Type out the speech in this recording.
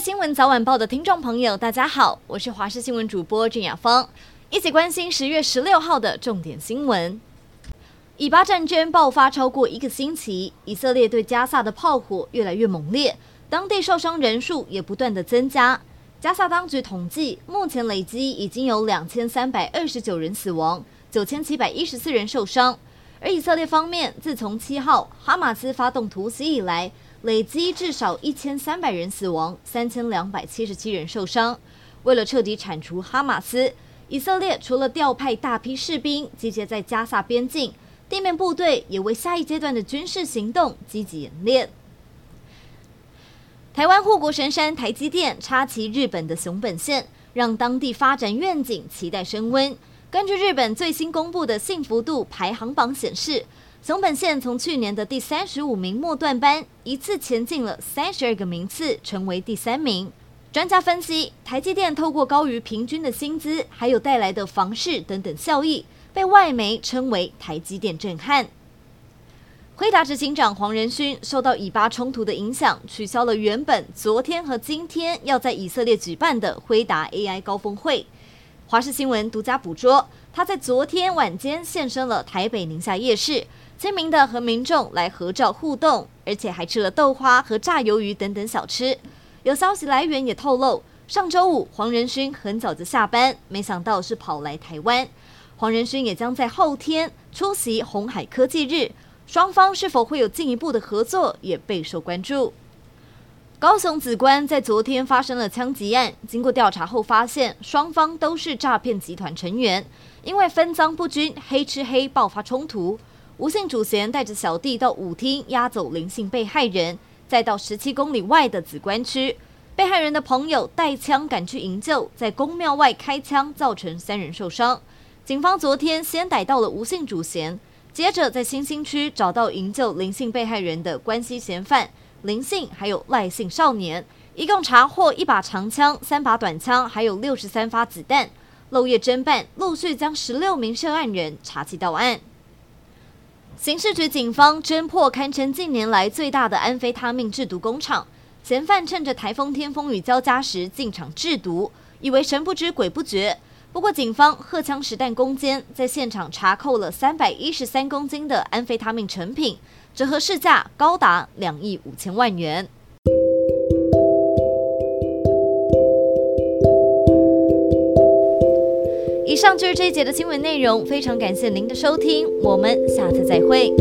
新闻早晚报的听众朋友，大家好，我是华视新闻主播郑雅芳，一起关心十月十六号的重点新闻。以巴战争爆发超过一个星期，以色列对加萨的炮火越来越猛烈，当地受伤人数也不断的增加。加萨当局统计，目前累积已经有两千三百二十九人死亡，九千七百一十四人受伤。而以色列方面，自从七号哈马斯发动突袭以来，累积至少一千三百人死亡，三千两百七十七人受伤。为了彻底铲除哈马斯，以色列除了调派大批士兵集结在加萨边境，地面部队也为下一阶段的军事行动积极演练。台湾护国神山台积电插旗日本的熊本县，让当地发展愿景期待升温。根据日本最新公布的幸福度排行榜显示，熊本县从去年的第三十五名末段班，一次前进了三十二个名次，成为第三名。专家分析，台积电透过高于平均的薪资，还有带来的房市等等效益，被外媒称为台积电震撼。辉达执行长黄仁勋受到以巴冲突的影响，取消了原本昨天和今天要在以色列举办的辉达 AI 高峰会。华视新闻独家捕捉，他在昨天晚间现身了台北宁夏夜市。亲民的和民众来合照互动，而且还吃了豆花和炸鱿鱼等等小吃。有消息来源也透露，上周五黄仁勋很早就下班，没想到是跑来台湾。黄仁勋也将在后天出席红海科技日，双方是否会有进一步的合作也备受关注。高雄子官在昨天发生了枪击案，经过调查后发现，双方都是诈骗集团成员，因为分赃不均，黑吃黑爆发冲突。吴姓主嫌带着小弟到舞厅押走林姓被害人，再到十七公里外的子官区，被害人的朋友带枪赶去营救，在宫庙外开枪，造成三人受伤。警方昨天先逮到了吴姓主嫌，接着在新兴区找到营救林姓被害人的关系嫌犯林姓，还有赖姓少年，一共查获一把长枪、三把短枪，还有六十三发子弹。漏夜侦办，陆续将十六名涉案人查缉到案。刑事局警方侦破堪称近年来最大的安非他命制毒工厂，嫌犯趁着台风天风雨交加时进场制毒，以为神不知鬼不觉。不过，警方荷枪实弹攻坚，在现场查扣了三百一十三公斤的安非他命成品，折合市价高达两亿五千万元。以上就是这一节的新闻内容，非常感谢您的收听，我们下次再会。